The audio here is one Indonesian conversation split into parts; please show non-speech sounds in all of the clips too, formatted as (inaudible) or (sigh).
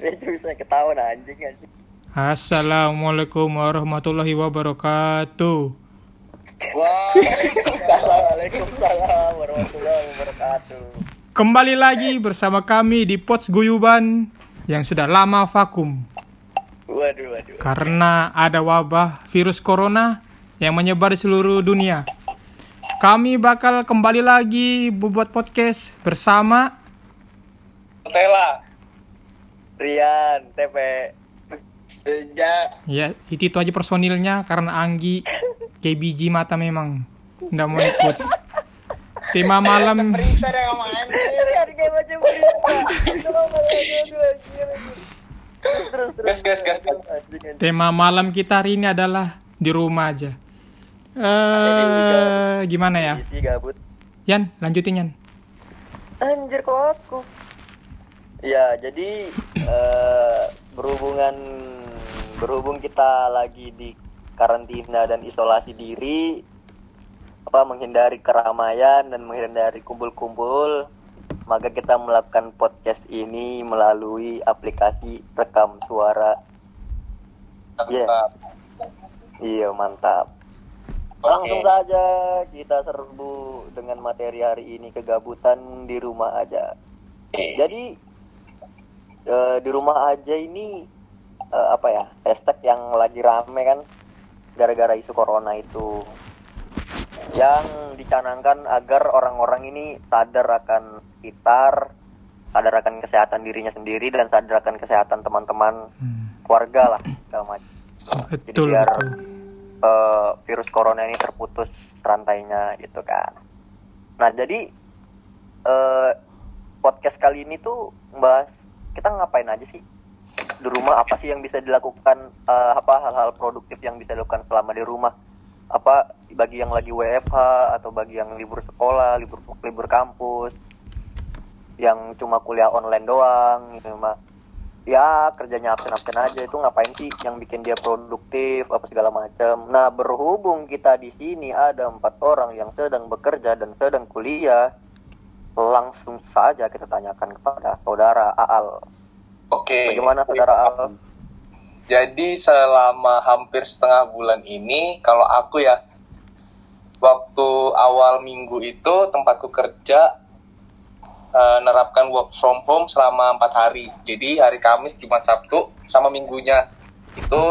Dia bisa ketawa anjing anjing. Assalamualaikum warahmatullahi wabarakatuh. Waalaikumsalam warahmatullahi wabarakatuh. Kembali lagi bersama kami di Pots Guyuban yang sudah lama vakum Waduh, waduh. karena ada wabah virus corona yang menyebar di seluruh dunia. Kami bakal kembali lagi membuat podcast bersama Tela. Rian, TP. Beja. ya itu, itu aja personilnya karena Anggi kayak biji mata memang nggak mau ikut. Tema malam Berita. Terus, terus, terus. Anjing. tema malam kita hari ini adalah di rumah aja. Eh gimana ya? Yan, lanjutin Yan. Anjir kok aku. Ya, jadi eh, berhubungan berhubung kita lagi di karantina dan isolasi diri apa menghindari keramaian dan menghindari kumpul-kumpul maka kita melakukan podcast ini melalui aplikasi rekam suara. Iya. iya mantap. Langsung saja kita serbu dengan materi hari ini kegabutan di rumah aja. Jadi eh, di rumah aja ini eh, apa ya hashtag yang lagi rame kan gara-gara isu corona itu yang dicanangkan agar orang-orang ini sadar akan sekitar sadar akan kesehatan dirinya sendiri dan sadar akan kesehatan teman-teman Hmm, keluarga lah segala macam betul biar- betul. eh, virus corona ini terputus rantainya gitu kan. Nah jadi eh, podcast kali ini tuh bahas kita ngapain aja sih? Di rumah apa sih yang bisa dilakukan eh, apa hal-hal produktif yang bisa dilakukan selama di rumah? Apa bagi yang lagi WFH atau bagi yang libur sekolah libur libur kampus yang cuma kuliah online doang gitu mah ya kerjanya absen-absen aja itu ngapain sih yang bikin dia produktif apa segala macam. Nah berhubung kita di sini ada empat orang yang sedang bekerja dan sedang kuliah, langsung saja kita tanyakan kepada saudara Aal. Oke. Bagaimana saudara Aal? Jadi selama hampir setengah bulan ini, kalau aku ya, waktu awal minggu itu tempatku kerja nerapkan work from home selama empat hari. Jadi hari Kamis, Jumat, Sabtu, sama minggunya itu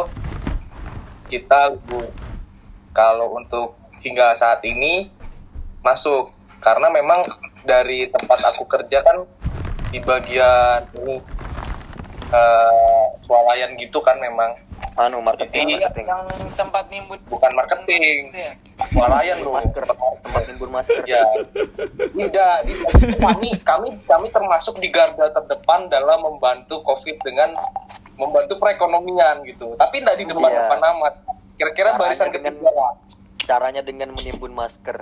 kita. Kalau untuk hingga saat ini masuk, karena memang dari tempat aku kerja kan di bagian ini eh, swalayan gitu kan memang Anu marketing, Jadi, marketing. yang tempat nimbun bukan marketing swalayan loh masker, tempat timbun masker. ya tidak tidak kami kami kami termasuk di garda terdepan dalam membantu covid dengan membantu perekonomian gitu tapi tidak di depan Iya. depan amat kira-kira barisan ketiga Caranya dengan menimbun masker.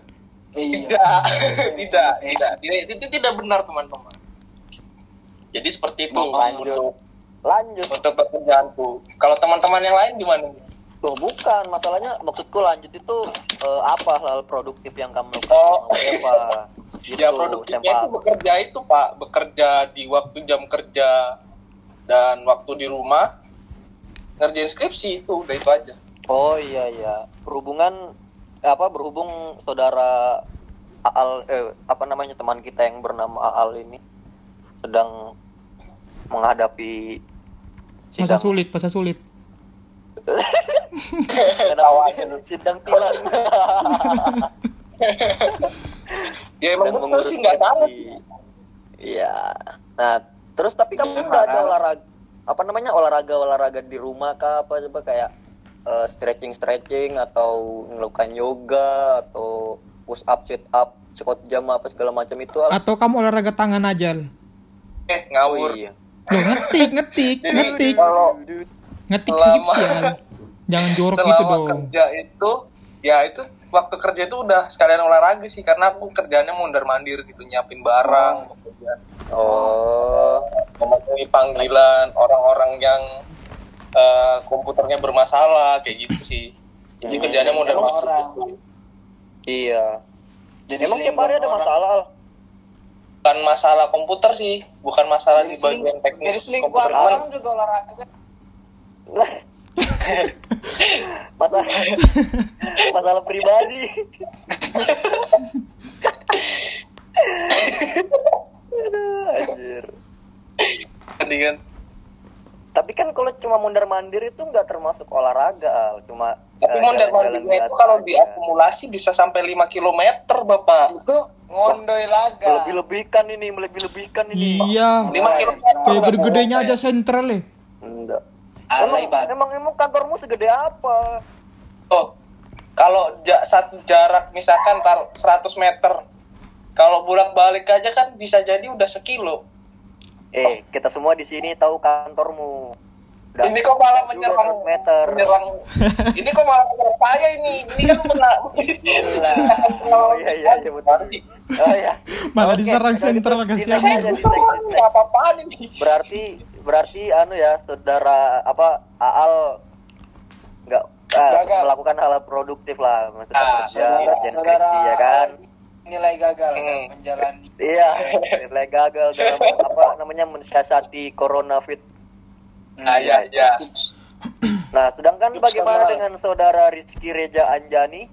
Iya. (laughs) Tidak. Tidak. Tidak. Tidak. Itu tidak benar teman-teman. Jadi seperti itu Lanjut. untuk Lanjut. untuk pekerjaanku. Kalau teman-teman yang lain gimana Tuh bukan. Masalahnya maksudku lanjut itu eh, apa hal produktif yang kamu lakukan? Oh. Apa? (laughs) Gitu, ya produktifnya itu bekerja itu pak. Bekerja di waktu jam kerja dan waktu di rumah. Ngerjain skripsi itu udah itu aja. Oh iya iya. Berhubungan eh, apa berhubung saudara Aal eh apa namanya teman kita yang bernama Aal ini sedang menghadapi Masa sidang sulit, masa sulit. (laughs) sidang tilang. (laughs) ya emang Dan betul mengurus sih nggak tahu. Iya. Nah, terus tapi kamu udah ada olahraga apa namanya olahraga olahraga di rumah kah apa coba kayak stretching stretching atau melakukan yoga atau push up sit up squat jam apa segala macam itu Atau kamu olahraga tangan aja. Eh ngawur Oh iya. Loh, ngetik, ngetik, Jadi, ngetik. kalau Ngetik selama- ya. Jangan jorok gitu selama dong. kerja itu ya itu waktu kerja itu udah sekalian olahraga sih karena aku kerjanya mondar mandir gitu nyiapin barang kemudian Oh, memenuhi panggilan orang-orang yang eh, komputernya bermasalah kayak gitu sih jadi Jadi kerjanya selingkuh mandir orang. iya. Jadi Emang tiap hari ada selingkuh orang. masalah? Al? bukan masalah komputer sih, bukan masalah di Jadi bagian teknis Jadi selingkuhan komputer. orang juga olahraga (laughs) kan. masalah masalah pribadi (laughs) Aduh, anjir kan. Tapi kan kalau cuma mondar mandir itu nggak termasuk olahraga cuma Tapi eh, mondar mandirnya itu kalau aja. diakumulasi bisa sampai 5 km, Bapak. Itu ngondoy laga. lebih-lebihkan ini melebih-lebihkan ini Iya. 5 km. Kayak gede-gedenya aja sentral ya. enggak emang, emang emang kantormu segede apa Oh, kalau ja- satu jarak misalkan tar 100 meter, kalau bolak-balik aja kan bisa jadi udah sekilo. Eh kita semua di sini tahu kantormu Udah- ini kok malah menyerang 100 meter menyerang (laughs) ini kok malah menyerang saya ini ini kan benar Oh iya iya iya betul. Oh iya. Malah Oke, diserang gitu, kasihan. di next aja, di next, di next. apa apaan ini Berarti berarti anu ya saudara apa Aal nggak Gagal. melakukan hal produktif lah maksudnya Ah, kerja Saudara, ya kan. Nilai gagal kan Hmm. menjalani. Iya, nilai gagal dalam apa namanya mensiasati corona fit. nah ya ya Nah, sedangkan bagaimana saudara. dengan saudara Rizky Reja Anjani?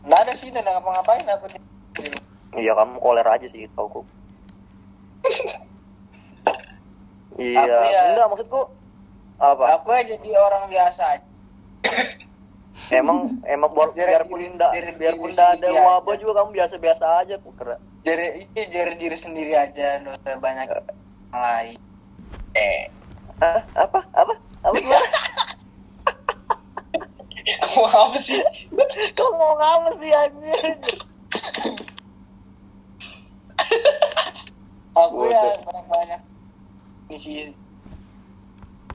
Nggak ada sih, nggak ngapa-ngapain aku. Iya, kamu koler aja sih tauku. iya, Aku ya- enggak maksudku apa? Aku ya jadi orang biasa aja. Emang emang biar, Biar biarpun diri- biarpun ada wabah aja. juga kamu biasa-biasa aja kok keren. Jadi iya, jadi diri sendiri aja, nggak banyak orang lain. eh Hah? Apa? Apa? Apa kamu apa sih Kau ngomong apa sih anjir? Aku ya banyak-banyak isi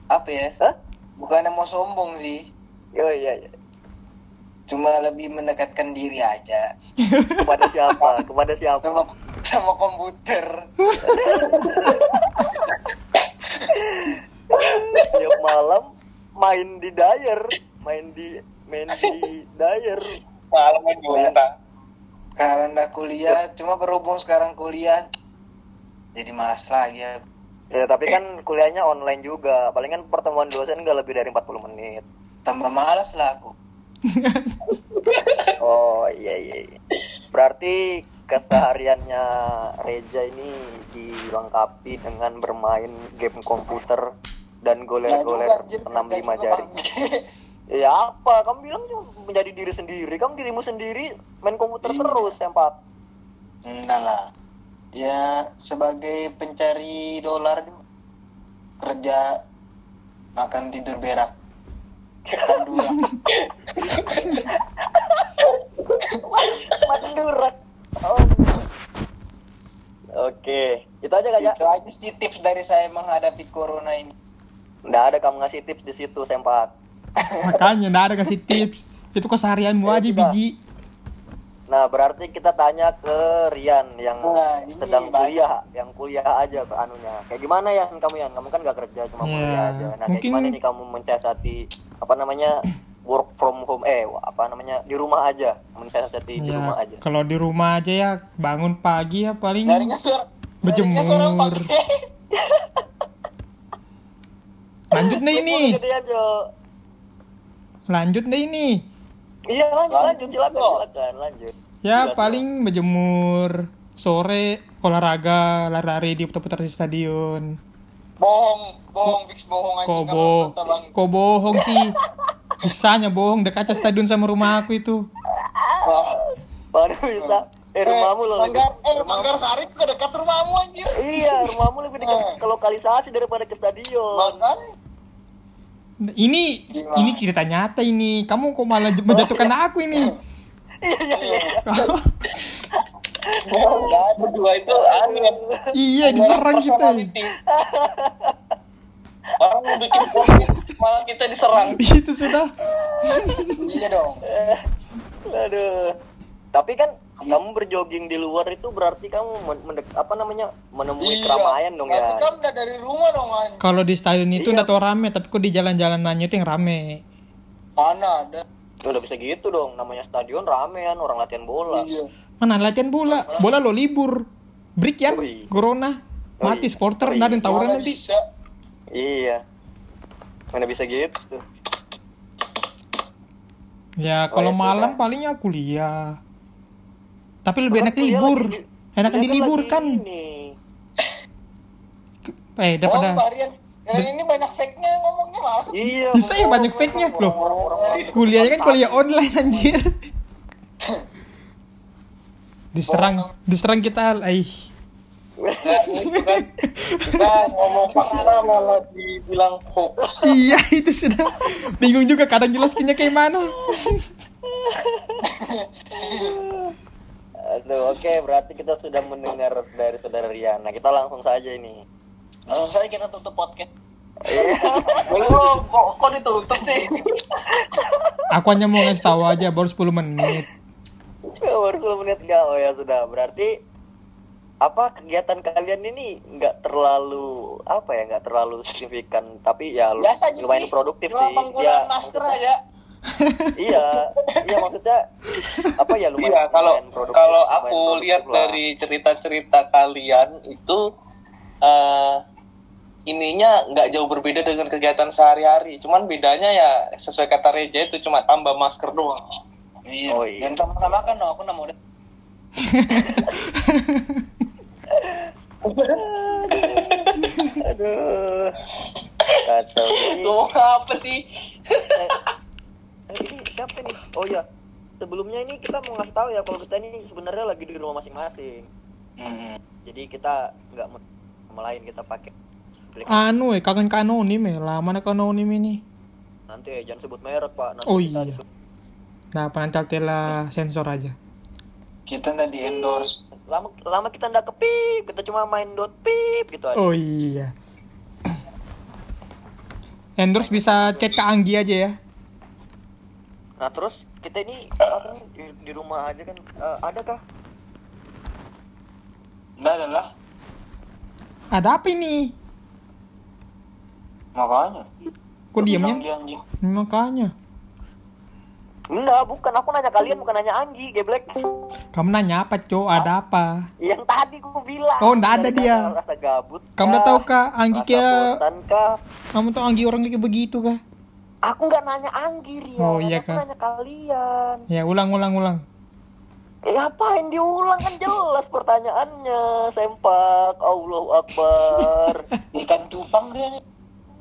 apa ya? Hah? Bukannya mau sombong sih, Oh iya, iya. Cuma lebih mendekatkan diri aja (laughs) Kepada siapa? Kepada siapa? sama sama komputer. (laughs) Tiap malam main di dyer, main di main di dyer. malam main bola Karena kuliah, cuma berhubung sekarang kuliah, jadi malas lagi ya. Ya, tapi kan kuliahnya online juga. Palingan pertemuan dosen nggak lebih dari 40 menit. Tambah malas lah aku. Oh iya iya. iya. Berarti kesehariannya Reja ini dilengkapi dengan bermain game komputer dan goler-goler anjir, enam lima jari. (laughs) Ya apa? Kamu bilang cuma menjadi diri sendiri. Kamu dirimu sendiri main komputer Iya. terus, sempat. Enggak lah. Ya sebagai pencari dolar kerja makan tidur berak. Oh. Oke, itu aja kak ya. Itu aja sih tips dari saya menghadapi corona ini. Nggak ada kamu ngasih tips di situ, sempat. Makanya nggak ada kasih tips. Itu keseharianmu Ya aja sudah. biji. Nah, berarti kita tanya ke Rian yang Nah, sedang banyak. kuliah, yang kuliah aja ke anunya. Kayak gimana ya kamu yang kamu kan gak kerja cuma Ya, kuliah aja. Nah, kayak mungkin- gimana nih kamu mensiasati apa namanya work from home eh apa namanya di rumah aja, mensiasati di rumah Ya, aja. kalau di rumah aja ya bangun pagi ya paling Nyarinya suara Berjemur. suara pakai. (laughs) lanjut nih ini. Lanjut nih ini. Iya lanjut Lanjut, lanjut silakan silakan lanjut. Ya Jelas, paling berjemur sore olahraga lari-lari di putar-putar di stadion. Bohong, bohong, fix bohong Kok anjing kamu bohong? Kok bohong sih? Bisanya bohong dekat stadion sama rumah aku itu. Baru bisa. Eh rumahmu loh. Manggar, eh rumahmu- Manggar Sari juga dekat rumahmu anjir. Iya, rumahmu lebih dekat Eh. ke lokalisasi daripada ke stadion. Makanya Ini Gimana? ini cerita nyata ini. Kamu kok malah menjatuhkan (laughs) aku ini? Iya iya iya. (laughs) berdua itu aneh iya diserang kita. (laughs) Orang mau bikin konten malah kita diserang (laughs) Itu sudah. iya dong. Aduh. Tapi kan kamu berjogging di luar itu berarti kamu men- mendek apa namanya menemui keramaian dong ya. Kan udah dari rumah dong anjing. Kalau di stadion itu Iya. nggak tahu rame, tapi kok di jalan-jalan nanya itu yang rame. Mana ada? Udah bisa gitu dong, namanya stadion ramean orang latihan bola. Iya. Mana latihan bola? Bola lo libur. break ya Oh, iya. corona Oh, mati iya. supporter Oh, nggak ada yang iya. tawuran nanti bisa Iya. Mana bisa gitu. ya Oh, kalau ya malam sudah. palingnya kuliah tapi lebih enak kuliah libur lagi- enakan kuliah dilibur lagi kan ini. eh oh daripada Barian yang ini banyak fake nya ngomongnya malas Iya. Bisa ya banyak fake-nya, loh. kuliahnya kan kuliah online anjir diserang diserang kita ay Nah, kan kita ngomong fakta malah dibilang hoax. iya itu sudah bingung juga kadang jelaskinnya kayak mana Aduh, oke, berarti kita sudah mendengar dari saudara Riana. Kita langsung saja ini. langsung saja kita tutup podcast Belum, kok, kok ditutup sih? aku hanya mau ngasih tahu aja baru 10 menit Baru 10 menit enggak? Oh ya sudah. Berarti apa kegiatan kalian ini nggak terlalu apa ya nggak terlalu signifikan tapi ya biasa lumayan sih produktif cuma sih penggunaan ya masker maksudnya- aja (laughs) iya iya maksudnya apa ya lumayan Iya, kalau lumayan produktif, kalau lumayan aku produktif lihat lah. dari cerita-cerita kalian itu eh ininya nggak jauh berbeda dengan kegiatan sehari-hari. Cuman bedanya ya sesuai kata Reja itu cuma tambah masker doang. iya Oh, iya. dan sama-sama kan no, aku nggak mau (laughs) aduh. Kacau Ngomong apa sih? eh, ini siapa nih? Oh ya sebelumnya ini kita mau ngasih tahu ya kalau kita ini sebenarnya lagi di rumah masing-masing. Hmm. jadi kita nggak me- sama lain kita pakai anu eh kangen ke anonim eh. Lama nak anonim ini? Nanti ya, jangan sebut merek pak. Nanti Oh, kita iya. disuruh- nah penantal tela sensor aja kita udah di endorse. Lama lama kita ndak kepip kita cuma main dot pip gitu aja. Oh iya. Endorse bisa chat ke Anggi aja ya. Nah terus kita ini apa, di, di rumah aja kan eh, ada kah Nggak ada lah. Ada apa ini? Makanya. Kok diamnya Bilang dia anjing. Makanya enggak bukan. Aku nanya kalian bukan nanya Anggi geblek. Kamu nanya apa cowok ada apa? Yang tadi aku bilang. Oh, nggak ada dia. rasa gabut kamu udah tahu kah Anggi Rasa kayak kah? Kamu tahu Anggi orang kayak begitu kah? Aku nggak nanya Anggi Rian. Oh, iya aku kah? nanya kalian. Ya ulang ulang ulang. Eh, ngapain diulang? Kan jelas pertanyaannya. Sempak Allahu Akbar. (laughs) Ikan cupang dia. nih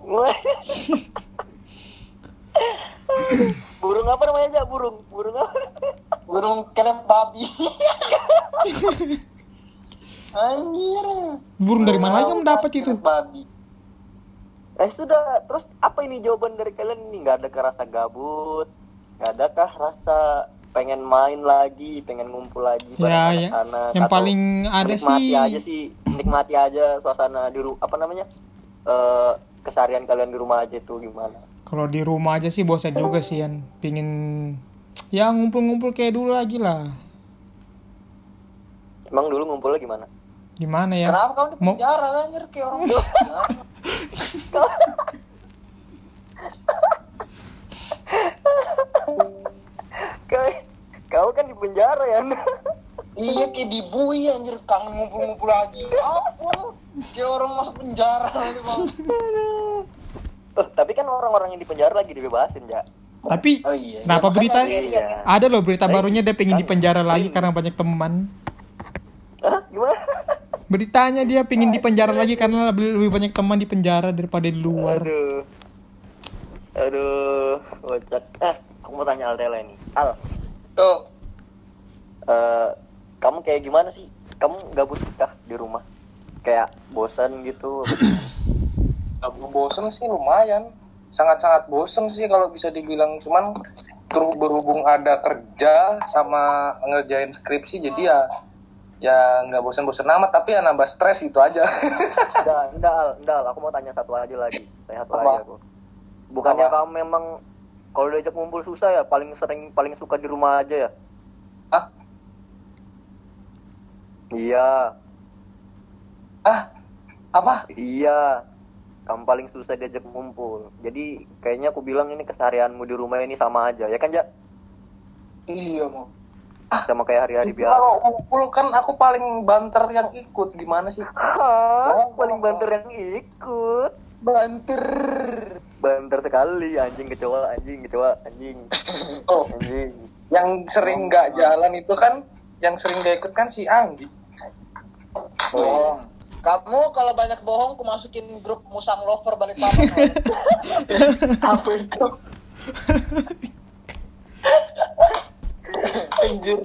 (laughs) burung apa namanya aja? Burung. Burung apa? Burung kelem babi. Anjir. Burung dari mana kamu dapat itu? Babi. Eh sudah. Terus apa ini jawaban dari kalian? Ini nggak ada kah rasa gabut. Nggak ada kah rasa pengen main lagi pengen ngumpul lagi Ya, ya. anak-anak, Yang atau paling ada menikmati sih- aja sih nikmati aja suasana di ru apa namanya? Eh keseharian kalian di rumah aja itu gimana kalau di rumah aja sih bosan juga sih Yan. Pingin ya ngumpul-ngumpul kayak dulu lagi lah. Emang dulu ngumpulnya gimana? Gimana ya kenapa kamu di Mau- penjara anjir? Kayak orang kau kau kan di penjara ya iya kayak dibui anjir. Kangen ngumpul-ngumpul lagi. Apa kayak orang masuk penjara aja bang (laughs) Oh, tapi kan orang-orang yang di penjara lagi dibebasin ya tapi oh iya nah apa makanya berita Iya. ada loh berita Eh, barunya dia pengen di penjara lagi karena banyak teman. Hah? gimana? (laughs) Beritanya dia pengen di penjara lagi karena lebih banyak teman di penjara daripada di luar. Aduh. Aduh kocak eh aku mau tanya Altela ini. Al. Tuh, eh, kamu kayak gimana sih? Kamu gabut kah di rumah? Kayak bosan gitu (clears throat) Bosen sih lumayan. Sangat-sangat bosen sih kalau bisa dibilang. Cuman ber- berhubung ada kerja sama ngerjain skripsi jadi ya ya nggak bosen-bosen amat tapi ya nambah stres itu aja. (laughs) enggak enggak enggak aku mau tanya satu aja lagi tanya satu Apa? lagi aku bukannya Apa? kamu memang kalau diajak ngumpul susah ya paling sering paling suka di rumah aja ya ah, iya ah, apa? Iya, kamu paling susah diajak ngumpul. Jadi kayaknya aku bilang ini keseharianmu di rumah ini sama aja, ya kan Ja? iya mau sama kayak hari-hari biasa Kalau ngumpul kan aku paling banter yang ikut gimana sih? Hah, paling banter yang ikut Banter. banter sekali anjing kecoa anjing kecoa anjing (coughs) Oh, anjing yang sering nggak jalan itu kan, yang sering gak ikut kan si Anggi. Bohong. Kamu kalau banyak bohong, aku masukin grup musang lover balik papan. (laughs) Apa itu? Anjir.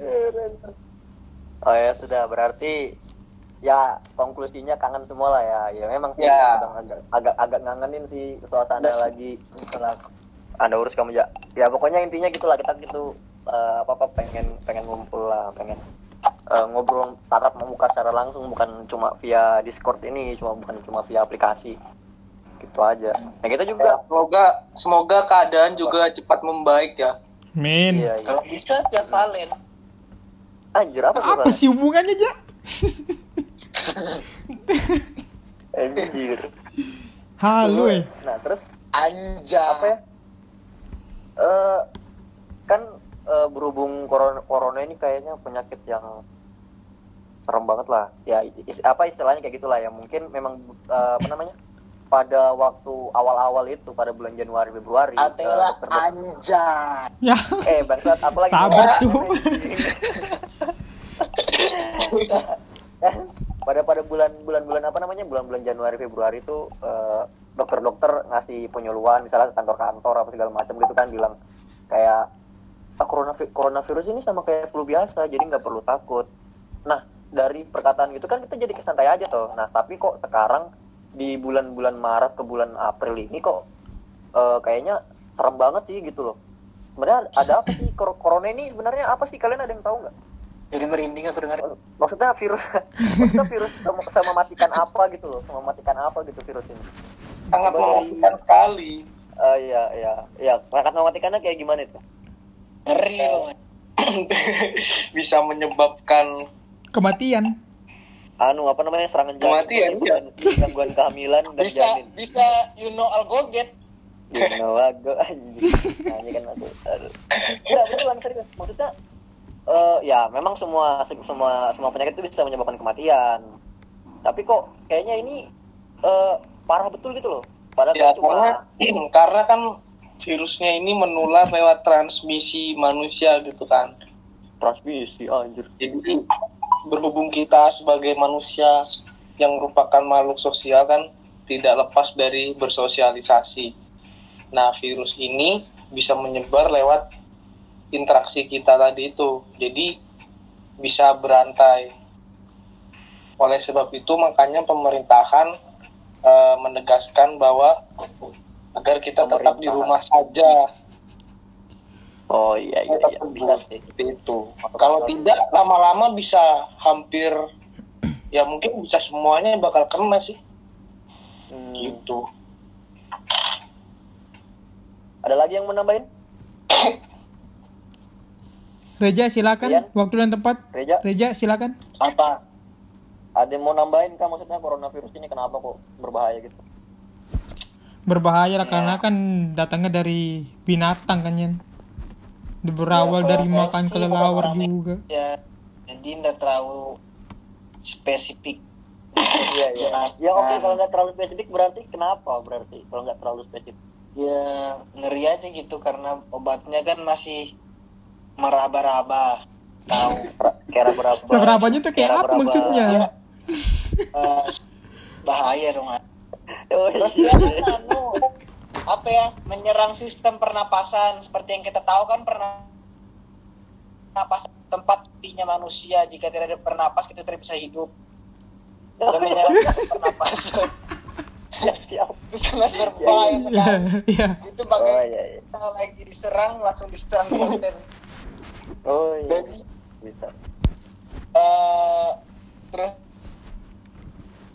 oh ya sudah berarti ya konklusinya kangen semua lah ya ya memang sih Ya. kadang agak agak agak ngangenin sih suasana lagi setelah anda urus kamu ya ya pokoknya intinya gitulah kita gitu apa apa pengen pengen ngumpul lah pengen eh, ngobrol tatap muka secara langsung bukan cuma via discord ini cuma bukan cuma via aplikasi gitu aja nah kita Ya, juga semoga semoga keadaan juga cepat membaik ya. Min. iya iya Kalau bisa tiap Valen. anjir apa Apa sih hubungannya, Ja? anjir Halo, eh. nah terus Anja. apa ya eh kan eh, berhubung corona, corona ini kayaknya penyakit yang serem banget lah ya is- apa istilahnya kayak gitulah ya mungkin memang eh, apa namanya pada waktu awal-awal itu pada bulan Januari Februari eh, Adalah dokter- Anja. Ya. eh bangsat apa lagi Sabar, tuh. (laughs) pada pada bulan bulan bulan apa namanya bulan bulan Januari Februari itu eh, dokter-dokter ngasih penyuluhan misalnya ke kantor-kantor apa segala macam gitu kan bilang kayak ah, corona coronavirus ini sama kayak flu biasa jadi nggak perlu takut. Nah dari perkataan gitu kan kita jadi kesantai aja tuh nah tapi kok sekarang di bulan-bulan Maret ke bulan April ini kok eh, kayaknya serem banget sih gitu loh. Sebenarnya ada apa sih? Cor- corona ini sebenarnya apa sih? Kalian ada yang tahu nggak? Jadi merinding aku dengar. maksudnya virus (laughs) maksudnya virus sama, sama matikan apa gitu loh? Sama matikan apa gitu virus ini? Sangat mematikan sekali. Eh iya iya. Iya sangat mematikannya kayak gimana itu Ngeri loh. (laughs) Bisa menyebabkan Kematian. anu apa namanya serangan Kematian, jantung gangguan, gangguan kehamilan dan Bisa janin bisa you know algoget. you know aku (laughs) anjing ini kan aku aduh. enggak beneran serius maksudnya eh ya memang semua semua semua penyakit itu bisa menyebabkan kematian tapi kok kayaknya ini eh parah betul gitu loh padahal ya kan cuma karena (clears throat) karena kan virusnya ini menular lewat transmisi manusia gitu kan. transmisi anjir Jadi berhubung kita sebagai manusia yang merupakan makhluk sosial kan tidak lepas dari bersosialisasi. Nah, virus ini bisa menyebar lewat interaksi kita tadi itu. Jadi bisa berantai. Oleh sebab itu makanya pemerintahan eh, menegaskan bahwa agar kita tetap di rumah saja oh iya iya, iya. bisa sih seperti itu. Kalau tidak lama-lama bisa hampir ya mungkin bisa semuanya bakal kena sih Hmm, gitu. ada lagi yang mau nambahin Reja silakan. Ian? Waktu dan tempat. Reja Reja silakan. apa ada yang mau nambahin kan maksudnya coronavirus ini kenapa kok berbahaya gitu Berbahaya lah karena kan datangnya dari binatang kan Yan. Berawal Ya, dari makan kelelawar juga. Ya, jadi nggak terlalu spesifik. iya iya ya oke kalau nggak terlalu spesifik berarti kenapa berarti kalau nggak terlalu spesifik Ya ngeri aja gitu karena obatnya kan masih meraba-raba. Tahu. Ra- kayak raba-raba Raba-rabanya tuh kayak apa maksudnya? Eh, bahaya dong. Oh, Terus iya. dia kan anu, apa ya menyerang sistem pernapasan. Seperti yang kita tahu kan pernah pernapasan tempat pinya manusia. Jika tidak ada pernapas kita tidak bisa hidup. Dan menyerang sistem pernapasan. Siap. Sangat berbahaya Iya, sekali. Iya. itu oh bagai iya iya. kita lagi diserang langsung diserang konten. Oh iya. Jadi bisa. eh terus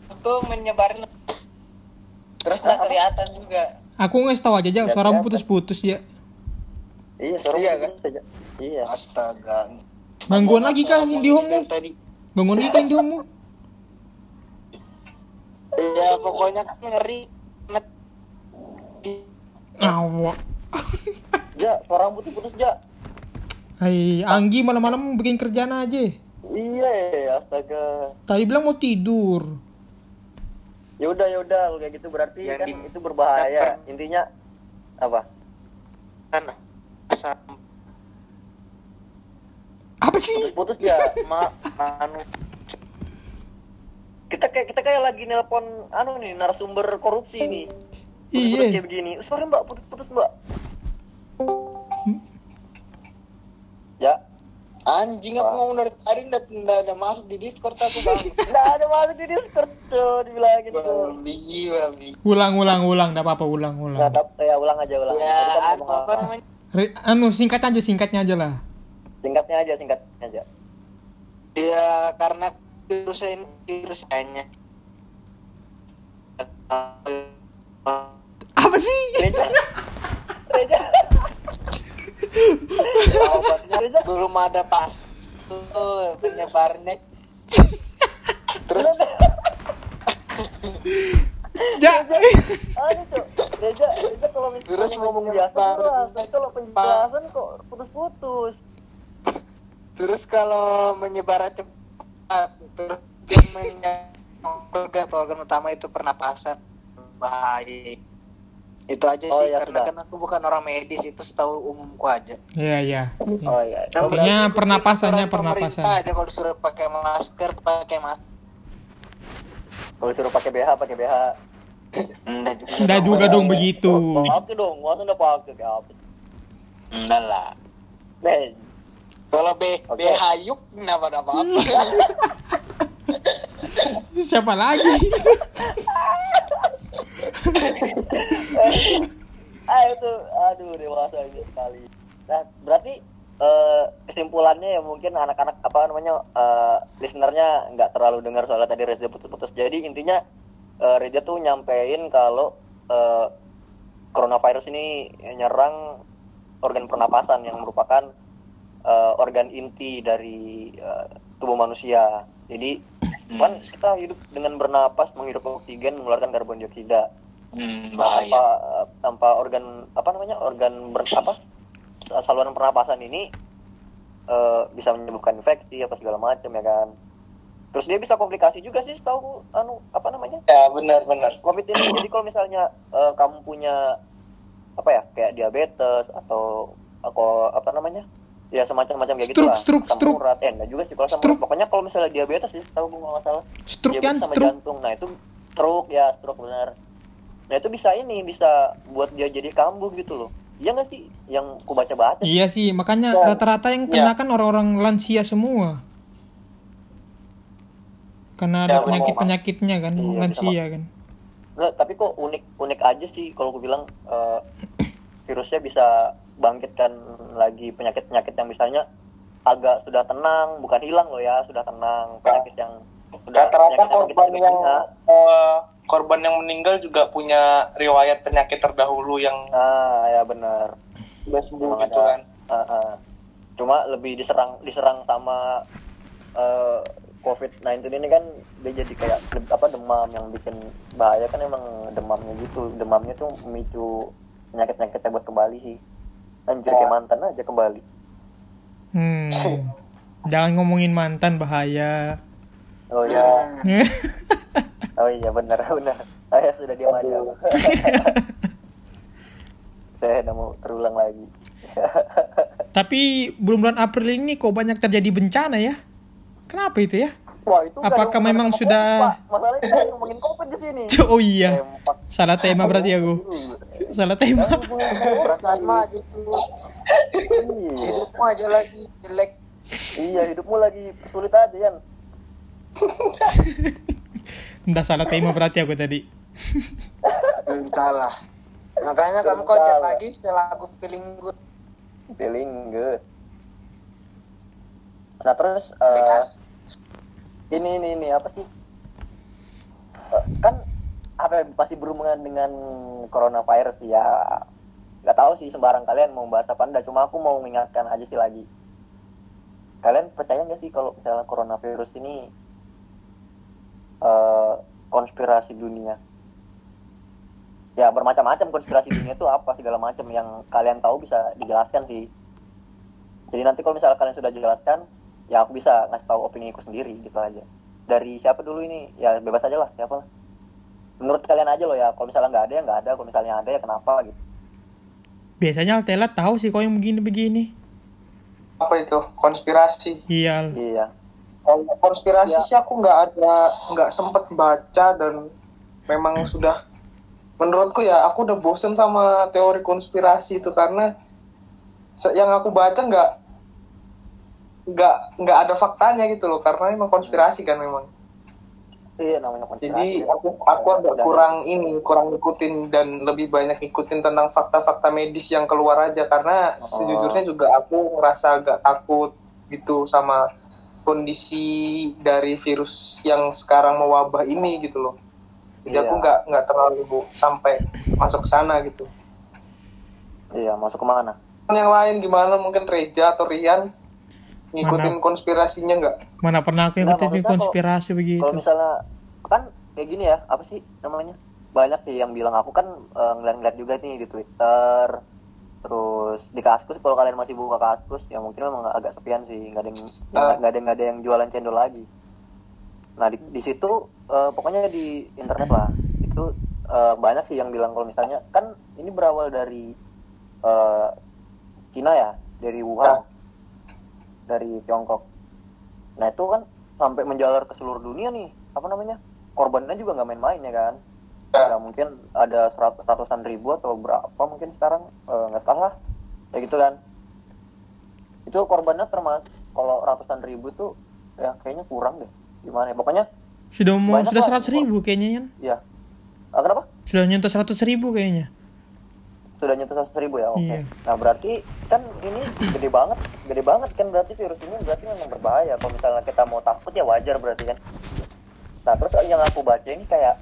itu menyebarin terus nggak kelihatan juga Aku nggak tahu aja, Ja. Nggak Suaramu kelihatan. putus-putus ya. iya suara Iya, saja iya astaga Gangguan lagi tahu di homo? tadi Gangguan lagi kan di homo? ya pokoknya ngeri banget. Awak. ja suara putus putus ja Hai, Anggi malam-malam bikin kerjaan aja. Iya, astaga. Tadi bilang mau tidur. Ya udah ya udah kalau kayak gitu berarti Yang kan di- itu berbahaya. Intinya apa? kan asal Apa sih? Putus ya. ma anu kita kayak kita kayak lagi nelpon anu nih narasumber korupsi nih. Putus-putus Iya. kayak begini. Sorry Mbak, putus-putus Mbak. Ya, anjing aku ngomong dari tadi nggak nggak ada masuk di discord aku bang (laughs) Nggak ada masuk di Discord tuh dibilangin tuh. babi babi Ulang, ulang, ulang. Tidak apa-apa, ulang, Nggak ulang. tap, ya ulang aja ulang. ya kan apa, ngomong apa namanya Re- anu, singkat aja, singkatnya aja lah. Singkatnya aja, singkatnya aja. ya karena virus ini virusnya Apa sih? Reja, Reja. (laughs) Belum ada pas tuh penyebarnya terus Ja. Reja, Reja kalau misalnya Terus ngomong menyebar- biasa kalau penjelasan kok putus-putus. terus kalau menyebar cepat terus organ organ utama itu pernapasan bahaya itu aja Oh, sih ya karena kan aku bukan orang medis itu setahu umumku aja Iya, iya. Oh iya. Yang Pokoknya penting pernapasannya pernapasan. aja kalau disuruh pakai masker pakai masker Kalau disuruh pakai BH, pakai BH. enggak juga Nggak dong. juga dong begitu. Pakai dong, masa udah pakai kayak apa? enggak lah Nih, kalau B. B hayuk kenapa ada apa apa (laughs) Siapa lagi? (laughs) ah itu, aduh dewasa sekali. Nah, berarti eh, kesimpulannya ya mungkin anak-anak apa namanya eh, listenernya nggak terlalu dengar soalnya tadi Reza putus-putus. Jadi intinya eh, Reza tuh nyampein kalau eh, coronavirus ini nyerang organ pernapasan yang merupakan eh, organ inti dari eh, tubuh manusia. Jadi kan kita hidup dengan bernapas, menghirup oksigen, mengeluarkan karbon dioksida hmm, tanpa bahaya. tanpa organ apa namanya organ ber, apa saluran pernapasan ini eh, bisa menyebabkan infeksi apa segala macam ya kan? Terus dia bisa komplikasi juga sih setahu anu apa namanya? Ya benar benar. covid ini jadi kalau misalnya eh, kamu punya apa ya kayak diabetes atau atau apa namanya? Ya semacam-macam kayak gitu Stroke, lah. stroke, Asam stroke. urat eh enggak juga sih kalau urat. Pokoknya kalau misalnya diabetes sih tahu gue nggak salah. Stroke diabetes kan, sama stroke. jantung. Nah itu stroke ya stroke benar nah itu bisa ini bisa buat dia jadi kambuh gitu loh iya nggak sih yang ku baca baca Iya sih, makanya Ya. rata-rata yang kena kan orang-orang lansia semua. Karena ada Ya, penyakit-penyakitnya kan, Iya, lansia kan. Nggak, tapi kok unik unik aja sih kalau aku bilang eh, virusnya bisa bangkitkan lagi penyakit-penyakit yang misalnya agak sudah tenang bukan hilang loh ya sudah tenang penyakit yang sudah Rata-rata penyakit korban yang punya. Korban yang meninggal juga punya riwayat penyakit terdahulu yang ah ya benar sudah sembuh gitu ada. kan. Ah, ah. cuma lebih diserang diserang sama eh, COVID-19 ini kan dia jadi kayak apa demam yang bikin bahaya kan emang demamnya gitu demamnya tuh memicu penyakit-penyakitnya buat kembali sih anjir kayak mantan aja kembali Hmm. Jangan ngomongin mantan bahaya. oh ya (laughs) oh iya benar (laughs) benar saya sudah diam aja (laughs) saya tidak mau terulang lagi (laughs) Tapi bulan-bulan April ini kok banyak terjadi bencana ya? Kenapa itu ya? Wah, itu Apakah memang sudah- COVID, masalahnya kita ngomongin covid di sini Oh iya, Tempat. salah tema berarti aku. Salah tema. perasaan mah gitu Iya. hidupmu aja lagi jelek iya hidupmu lagi sulit aja Yan Entah salah tema berarti aku tadi. Salah makanya kamu kalau tiap pagi setelah aku feeling good feeling good nah terus eh, Bekas. ini ini ini apa sih? Eh, kan apa pasti berhubungan dengan coronavirus ya. Nggak tahu sih sembarang kalian mau bahas apa enggak. Cuma aku mau mengingatkan aja sih lagi. Kalian percaya nggak sih kalau misalnya coronavirus ini eh, konspirasi dunia ya bermacam-macam konspirasi dunia itu apa segala macam yang kalian tahu bisa dijelaskan sih jadi nanti kalau misalnya kalian sudah jelaskan ya aku bisa ngasih tahu opini aku sendiri gitu aja dari siapa dulu ini ya bebas aja lah siapa lah menurut kalian aja loh ya kalau misalnya nggak ada ya nggak ada kalau misalnya ada ya kenapa gitu Biasanya Altela tahu sih kok yang begini-begini. Apa itu? Konspirasi. Iya. iya Kalau konspirasi Ya. sih aku nggak ada nggak sempet baca dan memang sudah. Menurutku ya aku udah bosen sama teori konspirasi itu karena yang aku baca nggak nggak nggak ada faktanya gitu loh karena memang konspirasi kan memang. Iya namanya konspirasi. Jadi aku aku agak kurang ini kurang ngikutin dan lebih banyak ngikutin tentang fakta-fakta medis yang keluar aja. Karena Oh. sejujurnya juga aku ngerasa agak takut gitu sama kondisi dari virus yang sekarang mewabah ini gitu loh. Jadi aku Iya. nggak nggak terlalu sampai masuk ke sana gitu. Iya masuk ke mana yang lain gimana? Mungkin Reja atau Rian? Ngikutin konspirasinya nggak? Mana pernah aku Nggak, ikutin maksudnya konspirasi begitu. kalau misalnya kan kayak gini ya apa sih namanya? Banyak sih yang bilang aku kan eh, ngeliat-ngeliat juga nih di Twitter terus di Kaskus kalau kalian masih buka Kaskus ya mungkin memang agak sepian sih. Nggak ada yang Ah. nggak ada nggak ada yang jualan cendol lagi. Nah di, di situ eh, pokoknya di internet lah. Itu eh, banyak sih yang bilang kalau misalnya kan ini berawal dari eh, Cina ya? Dari Wuhan. Dari Tiongkok. Nah itu kan sampai menjalar ke seluruh dunia nih. Apa namanya? Korbannya juga nggak main-main ya kan ya mungkin ada serat- ratusan ribu atau berapa mungkin sekarang? Eh, nggak tahu lah. Ya gitu kan. Itu korbannya termasuk kalau ratusan ribu tuh ya kayaknya kurang deh. Gimana ya? Pokoknya Sudah mau sudah seratus ribu kayaknya kan? ya Ah, kenapa? Sudah nyentuh seratus ribu kayaknya. sudah nyentuh seratus ribu ya? Oke. Iya. nah berarti kan ini gede banget gede banget kan berarti virus ini berarti memang berbahaya. Kalau misalnya kita mau takut ya wajar berarti kan. Nah terus yang aku baca ini kayak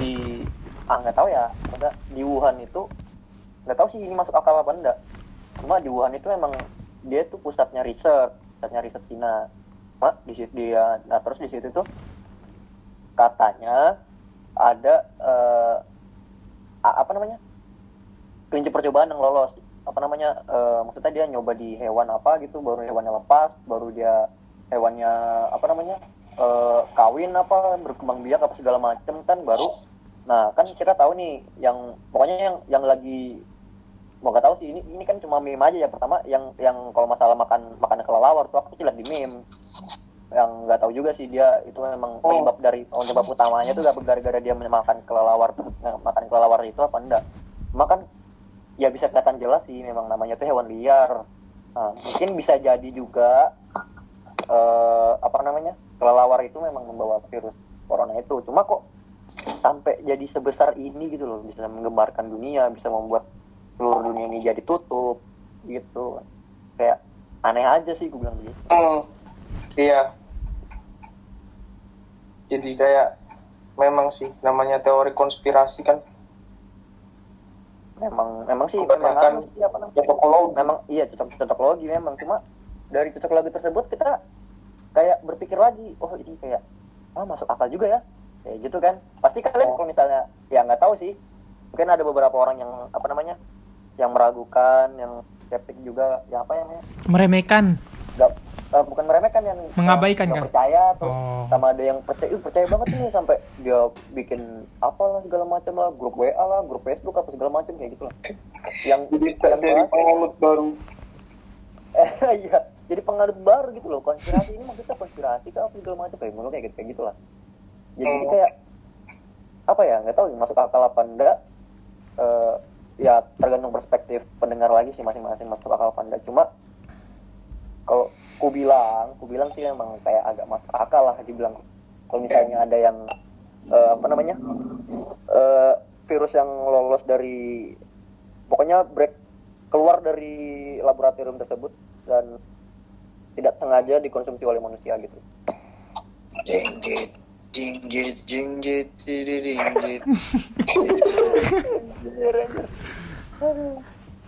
di ah nggak tahu ya. Maksudnya di Wuhan itu nggak tahu sih ini masuk akal apa enggak. Cuma di Wuhan itu memang dia tuh pusatnya riset pusatnya riset Cina. Cuma di situ dia nah terus di situ tuh katanya ada eh, apa namanya? Kelinci percobaan yang lolos. Apa namanya? Eh, maksudnya dia nyoba di hewan apa gitu baru hewannya lepas baru dia hewannya apa namanya eh, kawin apa berkembang biak apa segala macam kan baru. Nah kan kita tahu nih yang pokoknya yang yang lagi mau gak tahu sih ini ini kan cuma meme aja ya. Pertama yang yang kalau masalah makan makan kelelawar tuh aku tuh lihat di meme. Yang nggak tahu juga sih dia itu memang Oh. penyebab dari penyebab utamanya tuh gara-gara dia makan kelelawar nah, makan kelelawar itu apa enggak. Makan ya bisa kelihatan jelas sih memang namanya tuh hewan liar. Nah, mungkin bisa jadi juga eh, apa namanya kelelawar itu memang membawa virus corona itu. Cuma kok sampai jadi sebesar ini gitu loh bisa menggembarkan dunia bisa membuat seluruh dunia ini jadi tutup gitu. Kayak aneh aja sih gue bilang gitu Hmm, iya. Jadi kayak memang sih namanya teori konspirasi kan. Memang memang sih Kebanyakan memang sih, apa namanya? memang iya cocok cocok logi memang. Cuma dari cocok logi tersebut kita kayak berpikir lagi oh ini kayak ah masuk akal juga ya kayak gitu kan pasti kalian Oh. kalau misalnya ya nggak tahu sih mungkin ada beberapa orang yang apa namanya yang meragukan yang skeptik juga ya apa yang Meremehkan. nggak eh, bukan meremehkan yang Mengabaikan nggak kah? percaya terus Oh. sama ada yang percaya "Ih, percaya banget nih sampai dia bikin apalah segala macam lah grup WA lah grup Facebook apa segala macam kayak gitu lah yang Jadi yang dari baru. Eh, (laughs) iya jadi pengaruh baru gitu loh konspirasi. Ini maksudnya konspirasi kah apa segala macam? Kayak kayak gitu kayak gitulah. Jadi Oh. kayak apa ya nggak tahu masuk akal apa enggak. Eh, ya tergantung perspektif pendengar lagi sih masing-masing masuk akal apa enggak. Cuma kalau ku bilang ku bilang sih emang kayak agak masuk akal lah dibilang. Kalau misalnya ada yang eh, apa namanya eh, virus yang lolos dari pokoknya break keluar dari laboratorium tersebut dan tidak sengaja dikonsumsi oleh manusia gitu. Jingjit, jingjit, jingjit, jingjit.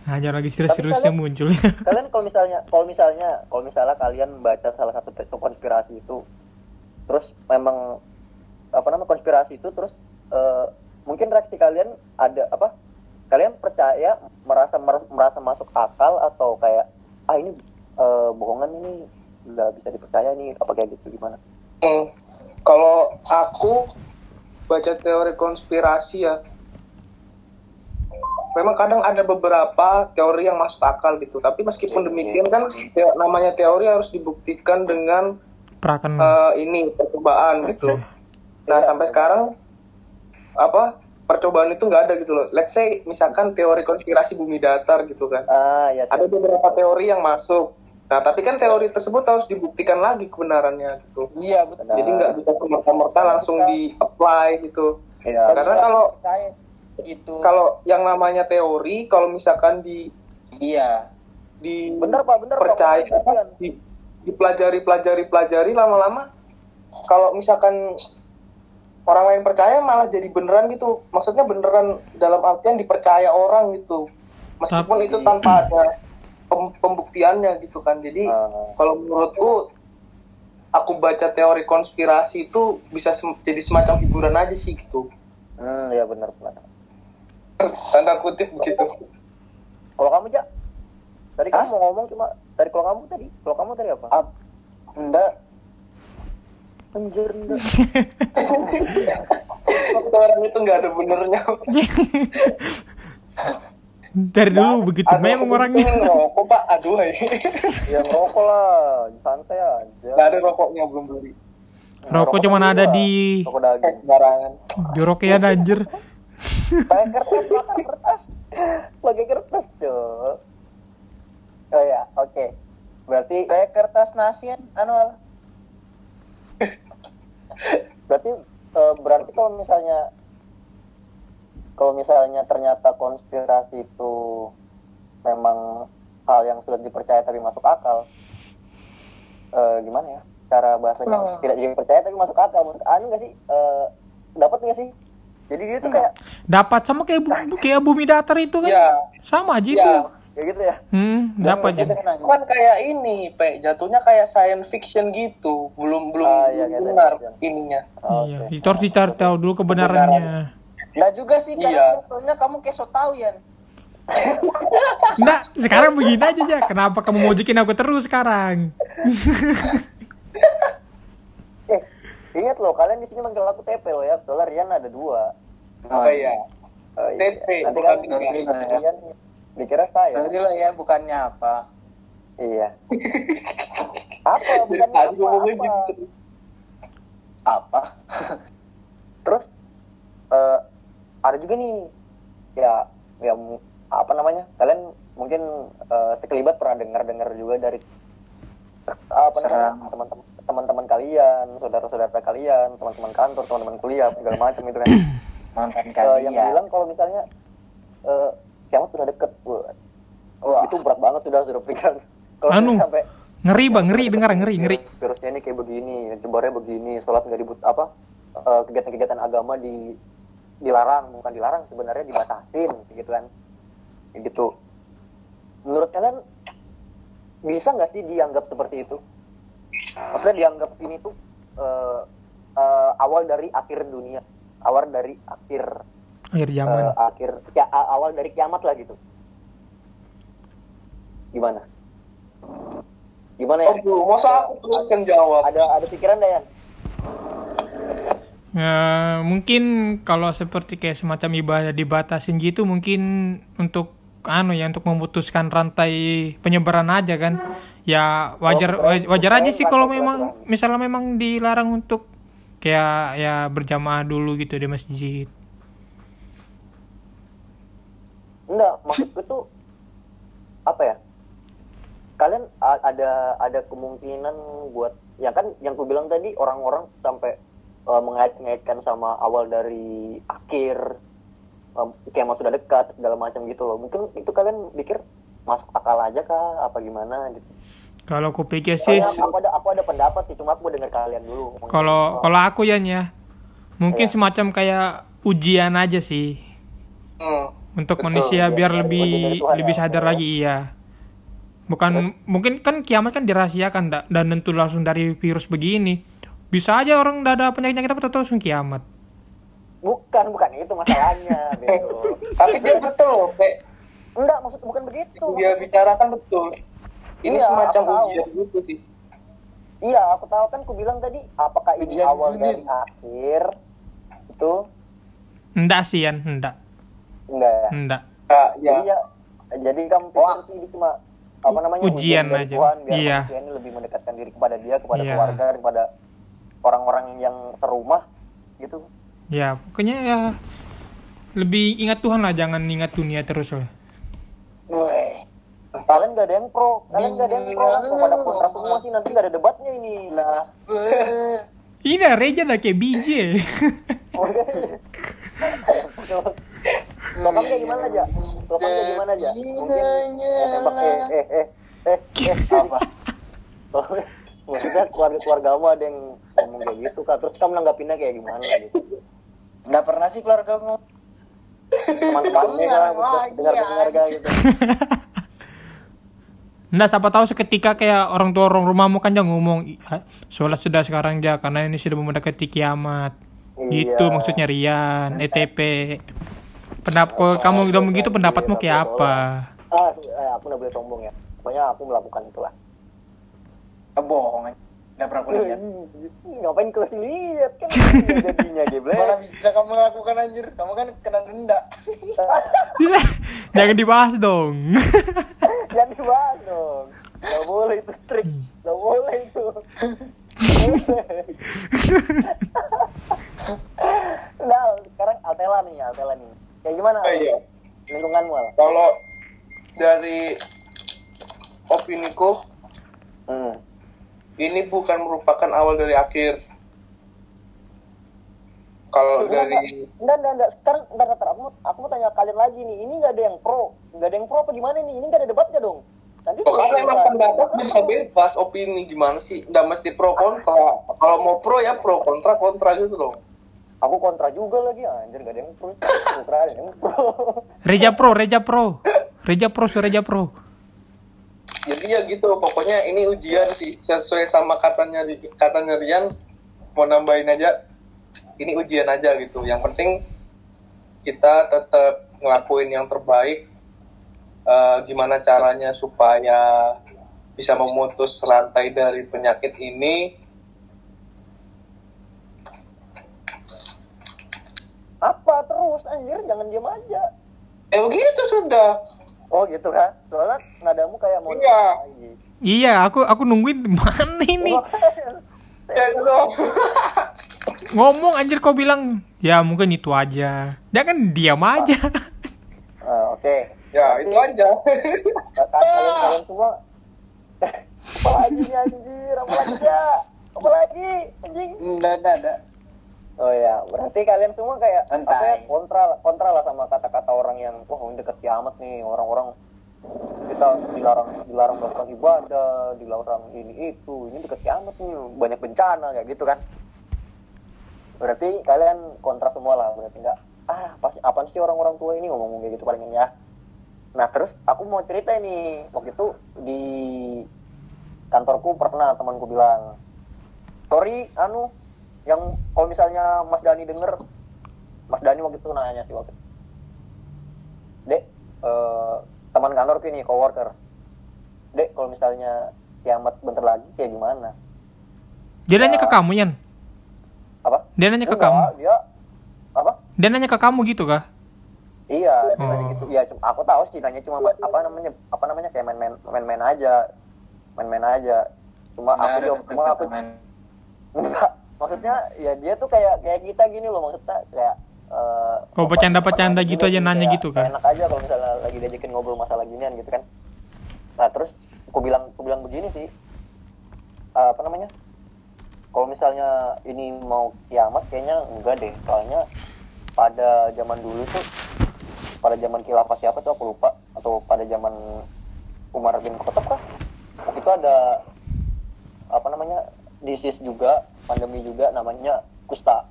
Hajar (laughs) lagi serius-seriusnya kalian- muncul. Kalian kalau misalnya kalau misalnya kalau misalnya kalian baca salah satu text konspirasi itu terus memang apa namanya konspirasi itu terus eh, mungkin reaksi kalian ada apa? Kalian percaya merasa mer- merasa masuk akal atau kayak ah ini eh, bohongan ini nggak bisa dipercaya nih apa kayak gitu gimana Hmm, kalau aku baca teori konspirasi ya, memang kadang ada beberapa teori yang masuk akal gitu. Tapi meskipun demikian kan te- namanya teori harus dibuktikan dengan eh, ini percobaan gitu. Nah sampai sekarang apa percobaan itu nggak ada gitu loh. Let's say misalkan teori konspirasi bumi datar gitu kan. ah ya Ada beberapa teori yang masuk. Nah tapi kan teori tersebut harus dibuktikan lagi kebenarannya gitu. Iya betul. Jadi nggak bisa semerta-merta langsung di apply gitu. ya Nggak Karena bisa kalau- gitu. Kalau yang namanya teori, kalau misalkan di Iya. di bener pak bener Pak. percaya Bener, di, dipelajari pelajari pelajari lama-lama kalau misalkan orang lain percaya malah jadi beneran gitu maksudnya beneran dalam artian dipercaya orang gitu meskipun Tapi- itu tanpa ada pem- pembuktiannya gitu kan. Jadi Ah. kalau menurutku aku baca teori konspirasi itu bisa sem- jadi semacam hiburan aja sih gitu. Hmm ya bener bener tanda kutip begitu. Kalau kamu ja? Tadi Hah? kamu mau ngomong cuma tadi kalau kamu tadi. Kalau kamu tadi apa? Ap- enggak. anjir enggak. (laughs) Orang itu nggak ada benernya (laughs) dari dulu begitu Aduh, memang orangnya. ngerokok pak? Aduh (laughs) ya ngerokok lah santai aja. Nggak ada rokoknya belum beli. Rokok cuman ada di rokok daging barangan. di rokean anjir. (laughs) Pakai kertas, bakar kertas. pakai kertas cok. Oh ya oke. Berarti Kayak kertas nasian anu (laughs) berarti eh, berarti kalau misalnya kalau misalnya ternyata konspirasi itu memang hal yang sudah dipercaya tapi masuk akal eh, gimana ya? Cara bahasanya Hmm. tidak dipercaya tapi masuk akal. Masuk anu nggak sih? Eh, dapat nggak sih? Jadi dia tuh kayak dapat sama kayak bu- (laughs) kayak bumi datar itu kan? Ya sama aja ya itu. Kayak gitu ya? Hmm dapat aja kan kayak ini pe jatuhnya kayak science fiction gitu. Belum belum Ah, iya, kayak benar fiction. ininya. Iya itu harus dicari tahu dulu kebenarannya Enggak juga sih Iya. karena soalnya kamu kayak so tau ya. (laughs) Nggak, sekarang begini aja ya. Kenapa kamu mojokin aku terus sekarang? (laughs) eh ingat loh kalian di sini manggil aku TP loh ya soalnya Rian ada dua oh iya Oh, iya. TP, nanti bukan kan. Rian dikira saya Sorry lah ya, bukannya apa. iya (laughs) apa bukan Tadi apa, apa. gitu Apa? terus eh, ada juga nih ya ya apa namanya kalian mungkin eh, sekelibat pernah dengar dengar juga dari apa namanya teman-teman teman-teman kalian saudara-saudara kalian teman-teman kantor teman-teman kuliah segala macam itu kan (clears throat) Mantan Eh, yang kalian. bilang kalau misalnya eh kiamat sudah deket Wah, Wah. itu berat banget sudah sudah pikiran kalau Anu. sampai Ngeri bang, ngeri dengar ngeri ngeri. virus- virusnya ini kayak begini jebarnya begini sholat nggak dibut apa eh, kegiatan-kegiatan agama di dilarang bukan dilarang sebenarnya dibatasin gitu kan. Gitu. Menurut kalian bisa nggak sih dianggap seperti itu? Maksudnya dianggap ini tuh eh, eh, awal dari akhir dunia awal dari akhir Akhir eh, zaman. akhir ya, awal dari kiamat lah gitu. Gimana? Gimana ya? Aduh, masa aku terus yang jawab ada ada pikiran Dayan Ya, mungkin kalau seperti kayak semacam ibadah dibatasin gitu mungkin untuk anu ya untuk memutuskan rantai penyebaran aja kan. Ya wajar Oh, wa- wajar aja sih kalau silaturahmi. memang misalnya memang dilarang untuk kayak ya berjamaah dulu gitu di masjid. enggak maksudku tuh apa ya kalian ada ada kemungkinan buat ya kan yang ku bilang tadi orang-orang sampai uh, mengait-ngaitkan sama awal dari akhir. Um, kiamat sudah dekat segala macam gitu loh. Mungkin itu kalian pikir masuk akal aja kah? Apa gimana? Gitu. Kalau aku pikir sih Soalnya aku ada aku ada pendapat sih cuma aku dengar kalian dulu. Kalau kalau aku ya ya. Mungkin Iya. semacam kayak ujian aja sih. Hmm. untuk Betul. manusia biar Iya, lebih Tuhan lebih ya. sadar lagi iya. Bukan mungkin kan kiamat kan dirahasiakan da- dan tentu langsung dari virus begini bisa aja orang udah ada penyakit penyakit apa langsung kiamat bukan bukan itu masalahnya (laughs) tapi dia betul Pe. enggak maksud bukan begitu dia bicarakan betul ini Iya, semacam aku tahu. ujian gitu sih Iya, aku tahu kan ku bilang tadi apakah ini Ujian awal dari akhir itu Enggak sih, Yan. Enggak. enggak ya? Enggak. Ah, ya Jadi ya, jadi kamu pikir sih ini cuma apa namanya Ujian dari aja. Tuhan, biar Iya. lebih mendekatkan diri kepada dia, kepada Iya. keluarga, kepada orang-orang yang serumah gitu. Ya, pokoknya ya lebih ingat Tuhan lah, jangan ingat dunia terus lah. Kalian gak ada yang pro, kalian gak ada yang pro, kepada kontra semua sih nanti gak ada debatnya ini. lah. Ini Reja lah kayak BJ. Lokam (laughs) kayak gimana aja? Lokam kayak gimana aja? Mungkin eh, tembak eh eh eh eh eh Apa? (laughs) Maksudnya keluarga-keluarga kamu ada yang ngomong kayak gitu kak Terus kamu nanggapinnya kayak gimana gitu Nggak pernah sih keluarga ngomong. Teman-temannya kan lagi, Dengar-dengar anjing. gitu (laughs) Nah, siapa tahu seketika kayak orang tua orang rumahmu kan jangan ngomong "Ih, ah, sholat sudah sekarang ja karena ini sudah mendekati kiamat. Gitu Iya. maksudnya Rian, ETP. Pendapat kalau kamu udah begitu pendapatmu kayak apa? Ah, eh, aku nggak boleh sombong ya Pokoknya aku melakukan itulah Ah, Nggak pernah aku lihat. Ngapain kelas lihat kan (laughs) jadinya geblek Mana bisa kamu lakukan anjir? Kamu kan kena denda. (laughs) jangan dibahas dong. (laughs) Jangan dibahas dong Gak boleh itu trik Gak boleh itu Nah sekarang Altela nih Altela nih Kayak gimana Oh, iya. lingkunganmu Al? kalau dari opiniku Hmm. Ini bukan merupakan awal dari akhir kalau dari Enggak, enggak, enggak. Sekarang, entar, entar. Aku, mau- aku mau tanya kalian lagi nih. Ini enggak ada yang pro. Enggak ada yang pro apa gimana nih? Ini enggak ada debatnya dong. Nanti Oh, kalau emang pendapat bisa bebas opini gimana sih nggak mesti pro kontra kalau mau pro ya pro kontra kontra gitu loh Aku kontra juga lagi. Anjir, enggak ada yang pro. Kontra ada yang pro. Reja Pro, Reja Pro. Reja Pro, si Reja Pro. Jadi ya gitu pokoknya ini ujian sih sesuai sama katanya katanya Rian mau nambahin aja ini ujian aja gitu yang penting kita tetap ngelakuin yang terbaik Eh, gimana caranya supaya bisa memutus rantai dari penyakit ini Apa terus? Anjir, jangan diam aja. eh begitu sudah Oh gitu kan? Soalnya nadamu kayak mau Iya. lagi. Iya, aku aku nungguin mana ini? ya Oh. Ngomong anjir kau bilang, ya mungkin itu aja. Jangan diam aja. Ah, Oke. ya itu aja Kalian kalian semua. (laughs) apa lagi nih anjir? Apa lagi ya? Apa lagi? Anjing. Nggak ada, ada. Oh ya, berarti kalian semua kayak apa ya, kontra kontra lah sama kata-kata orang yang wah ini deket kiamat nih orang-orang kita dilarang dilarang melakukan ibadah, dilarang ini itu, ini deket kiamat nih banyak bencana kayak gitu kan. Berarti kalian kontra semua lah, berarti enggak ah pasti apa sih orang-orang tua ini ngomong kayak gitu palingan ya. Nah terus aku mau cerita ini waktu itu di kantorku pernah temanku bilang sorry anu yang kalau misalnya Mas Dani denger Mas Dani waktu itu nanya sih waktu itu. Dek eh, teman kantorku ini coworker. Dek kalau misalnya kiamat bentar lagi kayak gimana? Dia nanya ke kamu, Yan. apa? Dia nanya ke Enggak, kamu. dia apa? Dia nanya ke kamu gitu kah? iya dia Oh. nanya gitu. Ya aku tahu sih nanya cuma apa namanya? Apa namanya? Kayak main-main main-main aja. Main-main aja. Cuma aku cuma aku enggak (laughs) maksudnya ya dia tuh kayak kayak kita gini loh maksudnya kayak eh, Oh, apa- bercanda-bercanda gitu aja nanya kayak- gitu kan? enak aja kalau misalnya lagi diajakin ngobrol masalah ginian gitu kan. Nah terus aku bilang aku bilang begini sih Eh, apa namanya kalau misalnya ini mau kiamat kayaknya enggak deh. Soalnya pada zaman dulu tuh pada zaman khilafah siapa tuh aku lupa. Atau pada zaman Umar bin Khattab kah? Itu ada apa namanya disease juga pandemi juga namanya kusta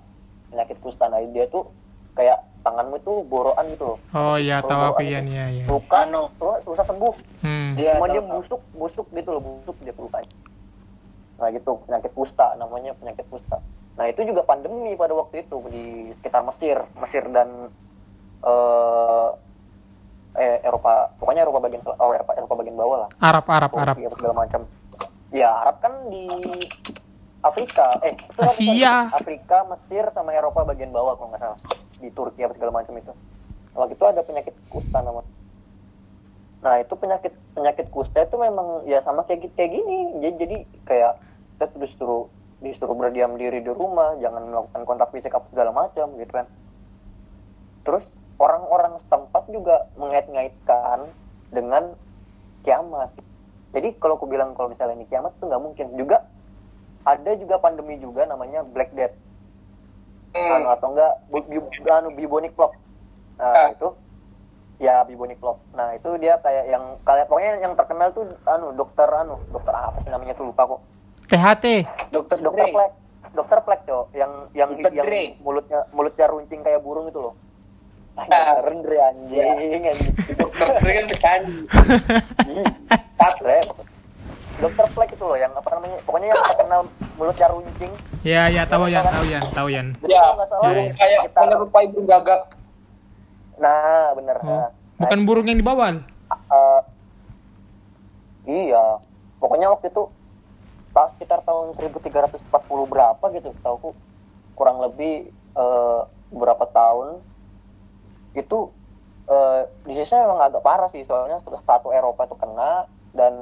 penyakit kusta. Nah dia tuh kayak tanganmu itu boroan gitu loh. Oh iya, tahu aku ya gitu. iya iya. luka Anu. tuh susah sembuh. Hmm. Iya, cuma dia busuk busuk gitu loh busuk dia lukanya nah gitu penyakit kusta namanya penyakit kusta. Nah itu juga pandemi pada waktu itu di sekitar Mesir. Mesir dan eh eh Eropa pokoknya Eropa bagian oh, Eropa, Eropa bagian bawah lah. Arab Arab Arab. Turki segala macam. Ya Arab kan di Afrika. Eh Asia. Afrika Mesir sama Eropa bagian bawah kalau nggak salah. Di Turki apa segala macam itu. Waktu itu ada penyakit kusta namanya. Nah itu penyakit penyakit kusta itu memang ya sama kayak kayak gini. Jadi jadi kayak kita disuruh disuruh berdiam diri di rumah jangan melakukan kontak fisik apa segala macam gitu kan. Terus orang-orang setempat juga mengait-ngaitkan dengan kiamat. Jadi kalau aku bilang kalau misalnya ini kiamat itu nggak mungkin. Juga ada juga pandemi juga namanya Black Death anu, Hmm. atau enggak bu, bu, anu bubonic plague nah Ah. itu ya bubonic plague nah itu dia kayak yang kayak pokoknya yang terkenal tuh anu dokter anu dokter apa sih namanya tuh lupa kok THT Dokter dokter Dre. plek dokter plek cok yang yang Dokter yang Dre. mulutnya mulutnya runcing kayak burung itu loh Ah. Dre anjing anjing dokter Dre kan bercanda (laughs) Dre. Dokter plek itu loh yang apa namanya pokoknya yang terkenal mulutnya runcing. Ya ya tahu Yan tahu tahu Jadi ya salah Ya, ya. kayak kita- menyerupai burung gagak. Nah bener. Oh. nah, bukan burung yang dibawal Eh, iya. Pokoknya waktu itu pas sekitar tahun 1340 berapa gitu tahu kurang lebih eh, berapa tahun itu eh, di sini memang agak parah sih soalnya satu Eropa itu kena dan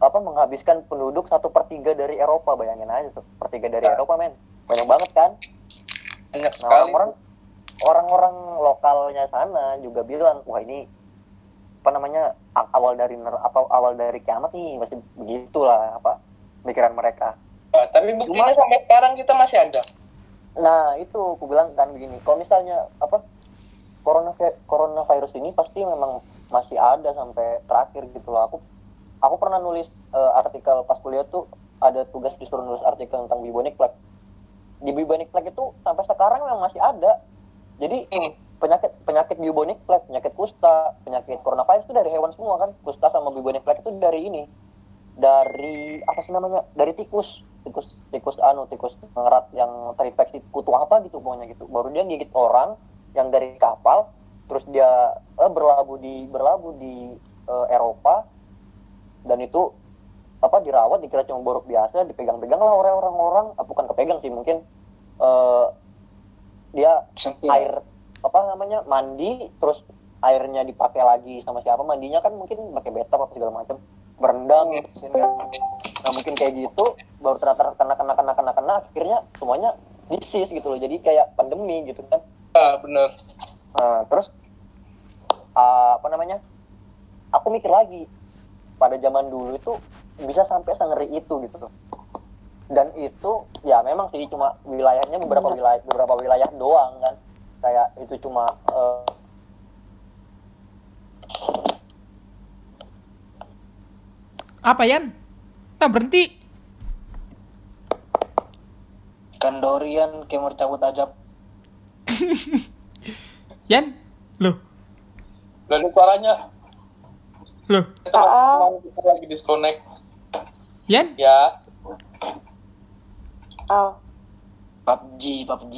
apa menghabiskan penduduk satu per tiga dari Eropa. Bayangin aja tuh per tiga dari Eropa men. Banyak banget kan? Banyak Nah, sekali. orang-orang orang-orang lokalnya sana juga bilang, wah ini apa namanya awal dari apa awal dari kiamat nih masih begitulah apa pikiran mereka. Nah, tapi buktinya sampai sekarang kita masih ada. Nah itu aku bilang kan begini, kalau misalnya apa corona coronavirus ini pasti memang masih ada sampai terakhir gitu loh. Aku aku pernah nulis eh, artikel pas kuliah tuh ada tugas disuruh nulis artikel tentang bubonic plague. Di bubonic plague itu sampai sekarang memang masih ada. Jadi Hmm. penyakit penyakit bubonic plague, penyakit kusta, penyakit coronavirus itu dari hewan semua kan. Kusta sama bubonic plague itu dari ini. Dari apa sih namanya? Dari tikus. Tikus tikus anu, tikus ngerat yang terinfeksi kutu apa gitu pokoknya gitu. Baru dia gigit orang yang dari kapal terus dia eh, berlabuh di berlabuh di eh, Eropa dan itu apa dirawat dikira cuma borok biasa dipegang-pegang lah oleh orang-orang ah, bukan kepegang sih mungkin eh, dia Sentil. air apa namanya mandi terus airnya dipakai lagi sama siapa mandinya kan mungkin pakai bathtub apa segala macam berendam mungkin kan. nah mungkin kayak gitu baru ternyata kena kena kena kena kena akhirnya semuanya disease gitu loh jadi kayak pandemi gitu kan ah bener Nah, terus ah, apa namanya? Aku mikir lagi pada zaman dulu itu bisa sampai sengeri itu gitu loh. Dan itu ya memang sih cuma wilayahnya beberapa wilayah beberapa wilayah doang kan. Kayak itu cuma eh, apa Yan nah berhenti Kan Dorian kayak mau cabut aja. (laughs) Yan loh Gak ada suaranya loh. Kita lagi disconnect. Yan? Ya. PUBG, PUBG.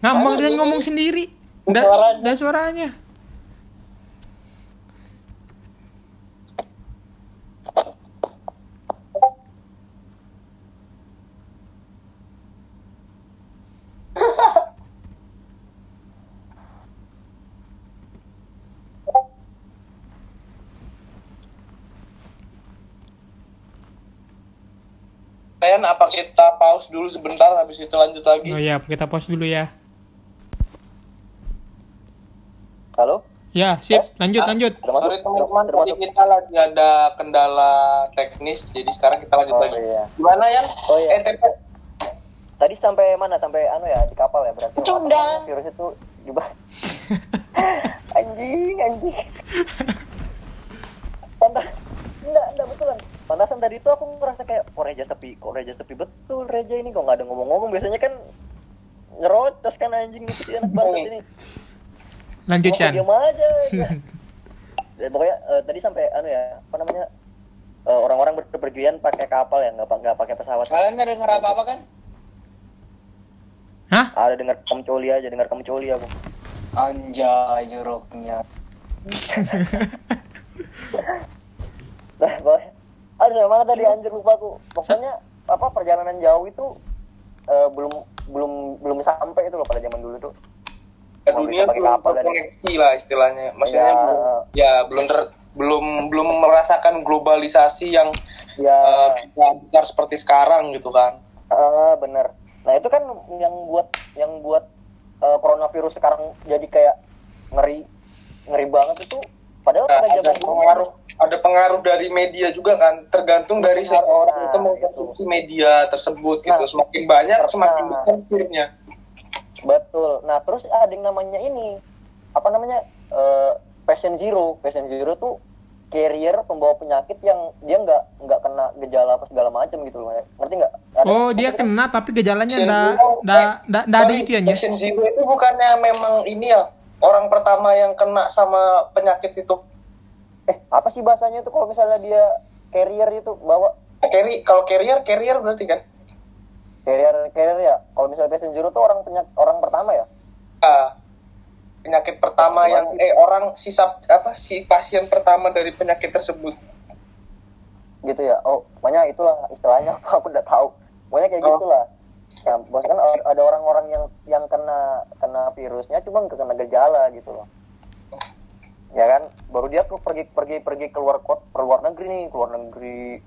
ngambang dia ngomong sendiri. Nggak Suaranya. nggak suaranya Ryan apa kita pause dulu sebentar habis itu lanjut lagi oh ya kita pause dulu ya halo? ya sip lanjut Ah, lanjut sorry teman-teman tadi kita lagi ada kendala teknis jadi sekarang kita lanjut Oh, lagi iya. gimana Yan Oh, iya. eh Tadi sampai mana? Sampai anu ya di kapal ya berarti. Pecundang. Virus itu juga (laughs) anjing anjing. (laughs) Pantas enggak enggak betulan. Pantasan tadi itu aku ngerasa kayak kok Reja sepi, kok Reja sepi betul Reja ini kok nggak ada ngomong-ngomong biasanya kan ngerocos kan anjing itu si anak bangsat ini. lanjut Ngomong Yan diam aja. (laughs) ya. Dan pokoknya eh, tadi sampai anu ya, apa namanya? eh, orang-orang berpergian pakai kapal ya nggak nggak pakai pesawat Kalian nggak dengar apa-apa kan? Hah? ada dengar kemcoli aja dengar kemcoli aku Anjay jeruknya. (laughs) Nah, pokoknya- aduh yang mana tadi anjir lupa aku. Pokoknya apa perjalanan jauh itu eh, belum belum belum sampai itu loh pada zaman dulu tuh. Ya, Mau dunia belum terkoneksi lah istilahnya maksudnya Ya. belum ya belum ter, belum belum merasakan globalisasi yang Ya, eh, bisa besar seperti sekarang gitu kan eh, bener. Nah itu kan yang buat yang buat eh, coronavirus sekarang jadi kayak ngeri ngeri banget itu. Padahal Nah, pada ada zaman dulu pengaruh ada pengaruh dari media juga kan tergantung dari Pengaruh, seseorang nah, itu mengkonsumsi media tersebut gitu Nah, semakin banyak nah. semakin besar filmnya Betul. Nah, terus ada yang namanya ini apa namanya eh, patient zero. Patient zero tuh carrier pembawa penyakit yang dia nggak nggak kena gejala apa segala macam gitu loh. Ngerti nggak? Oh, dia kena tapi gejalanya eh, ndak ndak ada itu ya. Patient zero itu bukannya memang ini ya orang pertama yang kena sama penyakit itu Eh, apa sih bahasanya itu kalau misalnya dia carrier itu bawa carry kalau carrier carrier berarti kan carrier carrier ya. Kalau misalnya patient zero tuh orang penyak, orang pertama ya. Ah, penyakit pertama yang eh orang si sub- apa si pasien pertama dari penyakit tersebut Gitu ya. Oh, pokoknya itulah istilahnya (laughs) aku udah tahu. Pokoknya kayak Oh. gitulah. Ya, bos kan ada- orang-orang yang yang kena kena virusnya cuma kena gejala gitu loh. Ya kan? Baru dia tuh pergi pergi pergi keluar kot keluar negeri nih keluar negeri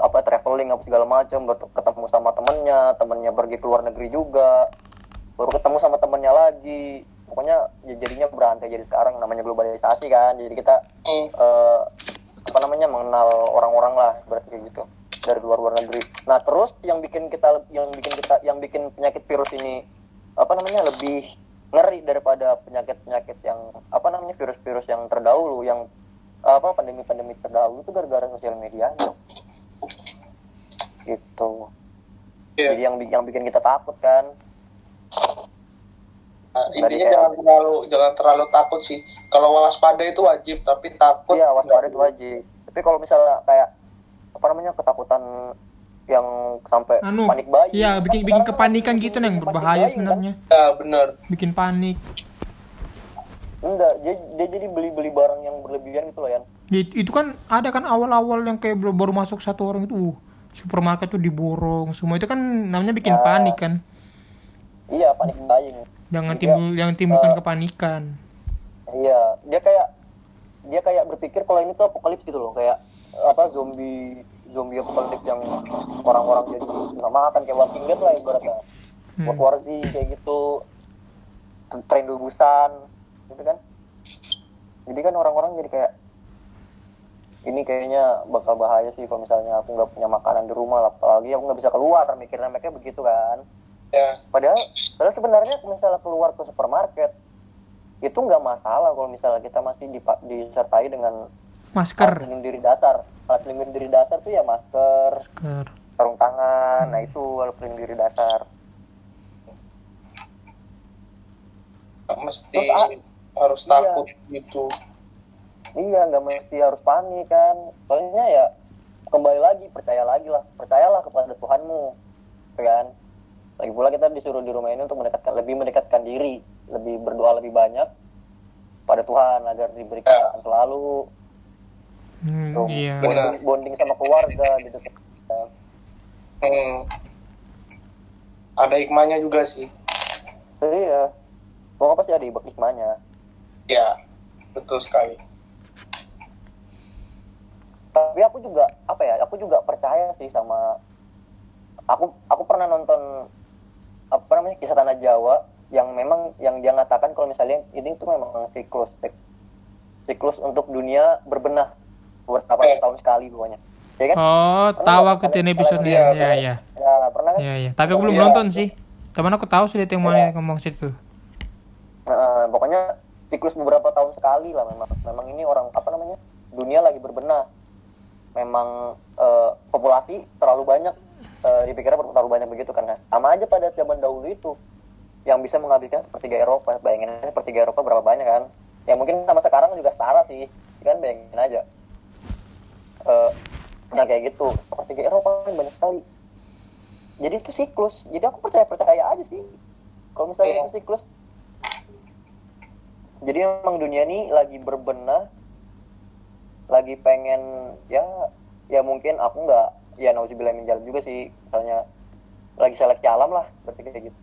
apa traveling apa segala macam baru ketemu sama temennya temennya pergi keluar negeri juga baru ketemu sama temennya lagi. Pokoknya ya jadinya berantai jadi sekarang namanya globalisasi kan jadi kita Hmm. eh, apa namanya mengenal orang-orang lah berarti kayak gitu dari luar luar negeri. Nah terus yang bikin kita yang bikin kita yang bikin penyakit virus ini apa namanya lebih ngeri daripada penyakit-penyakit yang apa namanya virus-virus yang terdahulu yang apa pandemi-pandemi terdahulu itu gara-gara sosial media gitu. Iya. jadi yang yang bikin kita takut kan. Nah, intinya kayak- jangan terlalu jangan terlalu takut sih. Kalau waspada itu wajib tapi takut iya waspada itu wajib. Tapi kalau misalnya kayak apa namanya ketakutan yang sampai Anu, panik bayi iya bikin bikin kepanikan gitu nih yang berbahaya sebenarnya. ya benar Bikin panik. enggak dia, dia jadi beli-beli barang yang berlebihan gitu loh ya It- itu kan ada kan awal-awal yang kayak baru, baru masuk satu orang itu uh, supermarket tuh diborong semua itu kan namanya bikin Ya. panik kan iya panik buying jangan Iya. timbul yang timbulkan Eh. kepanikan iya dia kayak dia kayak berpikir kalau ini tuh apokalips gitu loh kayak apa zombie zombie apokalips yang orang-orang jadi nggak makan kayak Walking Dead lah ibaratnya. Hmm. World War Z kayak gitu. Tren Busan gitu kan. Jadi kan orang-orang jadi kayak ini kayaknya bakal bahaya sih kalau misalnya aku nggak punya makanan di rumah apalagi aku nggak bisa keluar mikirnya mereka begitu kan. Ya. Padahal padahal sebenarnya kalau misalnya keluar ke supermarket itu nggak masalah kalau misalnya kita masih disertai dengan alat masker pelindung diri dasar. Alat pelindung diri dasar tuh ya masker masker. sarung tangan. Nah itu alat pelindung diri dasar. Mesti Terus, ah, harus iya. takut gitu. Iya nggak mesti harus panik kan. Soalnya ya kembali lagi percaya lagi lah. Percayalah kepada Tuhanmu kan? Lagi pula kita disuruh di rumah ini untuk mendekatkan lebih mendekatkan diri. Lebih berdoa lebih banyak pada Tuhan agar diberikan Ya. selalu Hmm, iya. Bonding, bonding sama keluarga gitu. Kan. hmm. ada hikmahnya juga sih. Iya. Pokoknya pasti ada ibak hikmahnya. Ya betul sekali. Tapi aku juga apa ya aku juga percaya sih sama aku aku pernah nonton apa namanya kisah tanah Jawa yang memang yang dia ngatakan kalau misalnya ini tuh memang siklus sik- siklus untuk dunia berbenah beberapa Eh. tahun sekali pokoknya. Ya kan? Oh tahu aku ini episode-nya. Iya, ya ya ya pernah kan? Ya ya tapi aku belum Iya. nonton sih. Teman aku tahu sih yang mana ngomong situ. Nah, pokoknya siklus beberapa tahun sekali lah memang. Memang ini orang apa namanya dunia lagi berbenah. Memang eh, populasi terlalu banyak. Eh, dipikirnya terlalu banyak begitu kan Nah, sama aja pada zaman dahulu itu yang bisa menghabiskan sepertiga Eropa. Bayangin aja sepertiga Eropa berapa banyak kan? Ya mungkin sama sekarang juga setara sih. Kan bayangin aja Nah kayak gitu. Seperti Eropa kan banyak sekali. Jadi itu siklus. Jadi aku percaya percaya aja sih. Kalau misalnya Iya. itu siklus. Jadi memang dunia ini lagi berbenah. Lagi pengen ya ya mungkin aku nggak ya nauzubillah min jalan juga sih. Misalnya lagi seleksi alam lah berarti kayak gitu.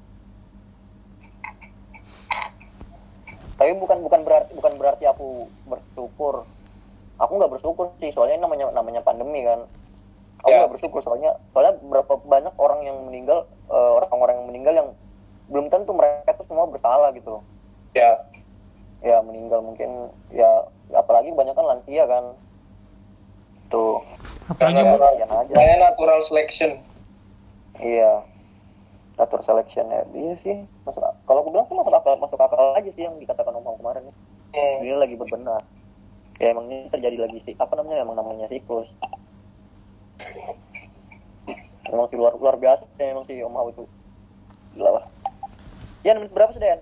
Tapi bukan bukan berarti bukan berarti aku bersyukur aku nggak bersyukur sih soalnya ini namanya namanya pandemi kan. Aku Ya. nggak bersyukur soalnya soalnya berapa banyak orang yang meninggal eh, orang-orang yang meninggal yang belum tentu mereka tuh semua bersalah gitu loh. Ya. Ya meninggal mungkin ya apalagi banyak kan lansia kan. Tuh. Apalagi namanya natural selection. Iya. Atur selection ya. Iya sih. Masuk kalau aku bilang sih masuk akal masuk akal aja sih yang dikatakan om Om kemarin. Hmm. ini lagi berbenah ya emang ini terjadi lagi sih apa namanya? Emang namanya siklus. Emang sih luar luar biasa ya emang sih om Hao itu. Gila lah. Ya menit berapa sudah ya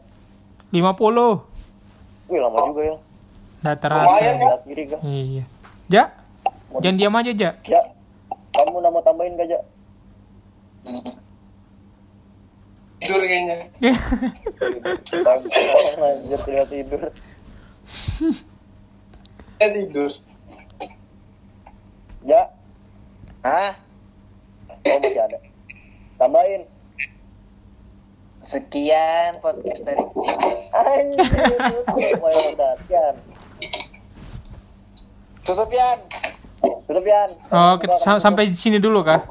50 wih lama juga ya. Nggak terasa. Lumayan, kiri gak iya. Ja jangan diam aja ja. Ya kamu nak mau tambahin gak ja? Tidur kayaknya. Terlihat (laughs) tidur eh tidur. Ya. Hah? oh masih ada. Tambahin. Sekian podcast dari anjir (laughs) Tutup Yan. tutup Yan. Oh kita sam- sampai di sini dulu kah?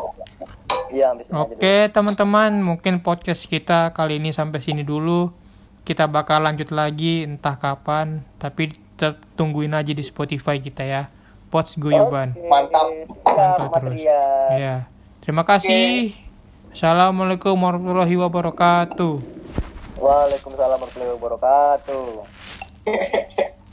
Iya. Oke teman-teman mungkin podcast kita kali ini sampai sini dulu. Kita bakal lanjut lagi entah kapan tapi tungguin aja di Spotify kita ya. Pots Guyuban. Mantap. Mantap Mas terus. Ya terima kasih. Assalamualaikum warahmatullahi wabarakatuh. Waalaikumsalam warahmatullahi wabarakatuh (laughs)